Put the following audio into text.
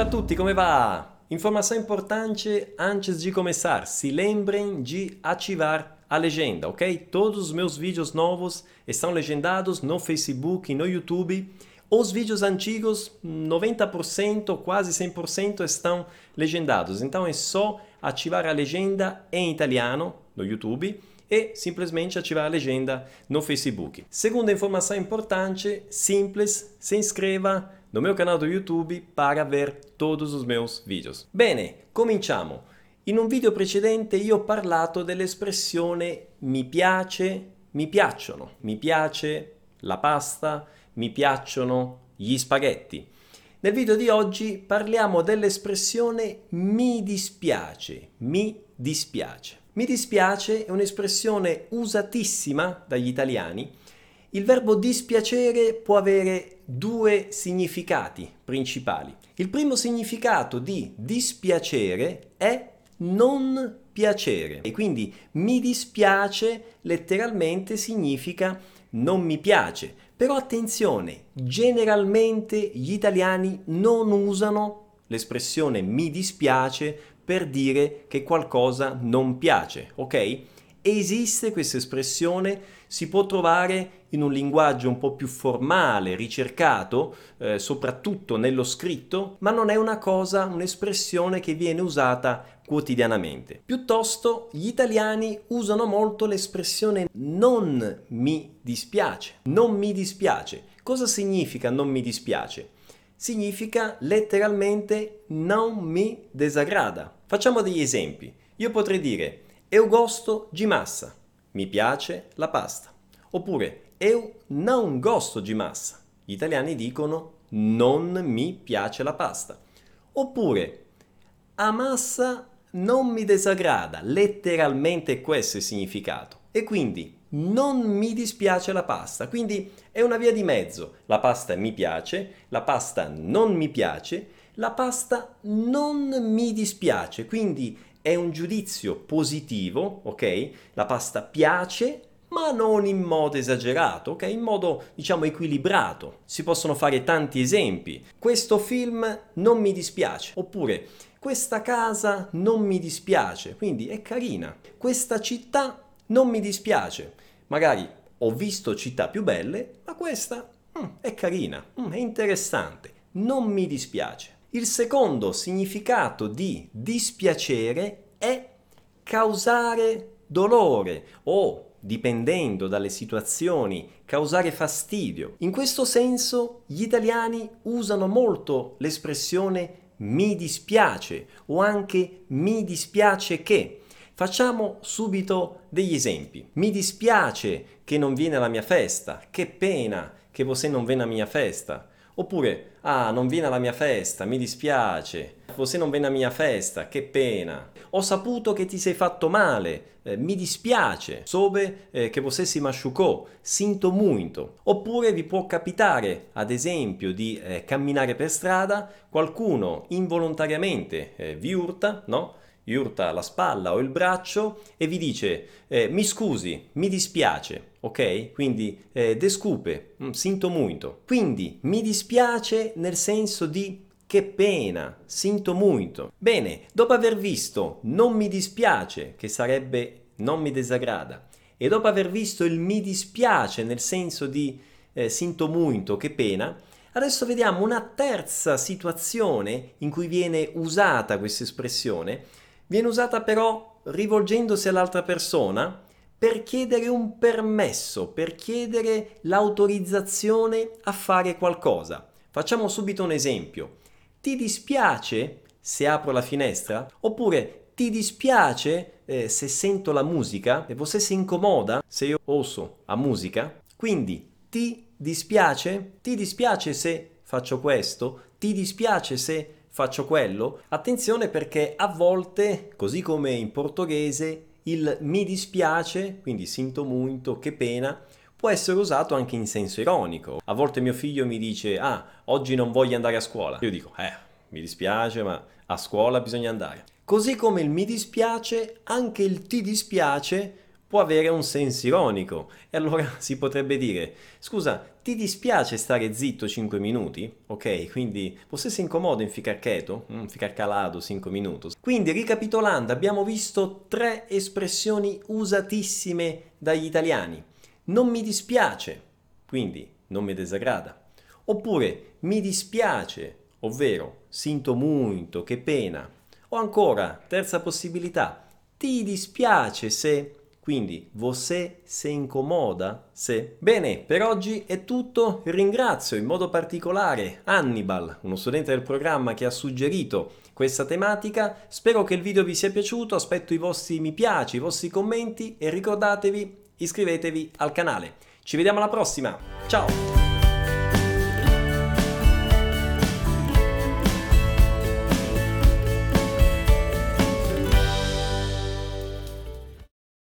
Ciao a tutti, come va? Informação importante antes de começar. Se lembrem de ativar a legenda, ok? Todos os meus vídeos novos estão legendados no Facebook e no YouTube. Os vídeos antigos, 90%, quase 100% estão legendados. Então é só ativar a legenda em italiano no YouTube e simplesmente ativar a legenda no Facebook. Segunda informação importante, simples, se inscreva no meu canal do YouTube para ver todos os meus vídeos. Bene, cominciamo. In un video precedente io ho parlato dell'espressione mi piace, mi piacciono, mi piace la pasta, mi piacciono gli spaghetti. Nel video di oggi parliamo dell'espressione mi dispiace, mi dispiace. Mi dispiace è un'espressione usatissima dagli italiani. Il verbo dispiacere può avere due significati principali. Il primo significato di dispiacere è non piacere e quindi mi dispiace letteralmente significa non mi piace. Però attenzione, generalmente gli italiani non usano l'espressione mi dispiace per dire che qualcosa non piace, ok? Esiste questa espressione, si può trovare in un linguaggio un po' più formale, ricercato, eh, soprattutto nello scritto, ma non è una cosa, un'espressione che viene usata quotidianamente. Piuttosto gli italiani usano molto l'espressione non mi dispiace, non mi dispiace. Cosa significa non mi dispiace? Significa letteralmente non mi desagrada. Facciamo degli esempi. Io potrei dire Eu gosto de massa. Mi piace la pasta. Oppure eu non gosto di massa. Gli italiani dicono non mi piace la pasta. Oppure a massa non mi desagrada. Letteralmente questo è il significato. E quindi non mi dispiace la pasta. Quindi è una via di mezzo. La pasta mi piace, la pasta non mi piace, la pasta non mi dispiace. Quindi è un giudizio positivo, ok? La pasta piace, ma non in modo esagerato, ok? In modo, diciamo, equilibrato. Si possono fare tanti esempi. Questo film non mi dispiace, oppure questa casa non mi dispiace, quindi è carina. Questa città non mi dispiace. Magari ho visto città più belle, ma questa mm, è carina, mm, è interessante, non mi dispiace. Il secondo significato di dispiacere è causare dolore o, dipendendo dalle situazioni, causare fastidio. In questo senso gli italiani usano molto l'espressione mi dispiace o anche mi dispiace che. Facciamo subito degli esempi. Mi dispiace che non viene alla mia festa, che pena che você non viene alla mia festa. Oppure, ah, non viene alla mia festa, mi dispiace. Você non viene alla mia festa, che pena. Ho saputo che ti sei fatto male, eh, mi dispiace. Soube eh, che você si machucò, sinto muito. Oppure vi può capitare, ad esempio, di eh, camminare per strada, qualcuno involontariamente eh, vi urta, no? Vi urta la spalla o il braccio e vi dice eh, mi scusi, mi dispiace, ok? Quindi eh, descupe, mm, sinto muito. Quindi mi dispiace nel senso di che pena, sinto muito. Bene, dopo aver visto non mi dispiace, che sarebbe non mi desagrada, e dopo aver visto il mi dispiace nel senso di eh, sinto muito, che pena, adesso vediamo una terza situazione in cui viene usata questa espressione Viene usata però rivolgendosi all'altra persona per chiedere un permesso, per chiedere l'autorizzazione a fare qualcosa. Facciamo subito un esempio. Ti dispiace se apro la finestra? Oppure ti dispiace eh, se sento la musica? E você si incomoda se io oso a musica? Quindi ti dispiace? Ti dispiace se faccio questo? Ti dispiace se faccio quello. Attenzione perché a volte, così come in portoghese, il mi dispiace, quindi sinto molto, che pena, può essere usato anche in senso ironico. A volte mio figlio mi dice, ah, oggi non voglio andare a scuola. Io dico, eh, mi dispiace, ma a scuola bisogna andare. Così come il mi dispiace, anche il ti dispiace può avere un senso ironico e allora si potrebbe dire scusa ti dispiace stare zitto 5 minuti? Ok, quindi você se incomoda in ficar quieto? Mm, ficar calado 5 minuti. Quindi ricapitolando abbiamo visto tre espressioni usatissime dagli italiani. Non mi dispiace, quindi non mi desagrada. Oppure mi dispiace, ovvero sinto molto, che pena. O ancora, terza possibilità, ti dispiace se quindi, você se incomoda se? Bene, per oggi è tutto. Ringrazio in modo particolare Hannibal, uno studente del programma che ha suggerito questa tematica. Spero che il video vi sia piaciuto, aspetto i vostri mi piace, i vostri commenti e ricordatevi, iscrivetevi al canale. Ci vediamo alla prossima. Ciao!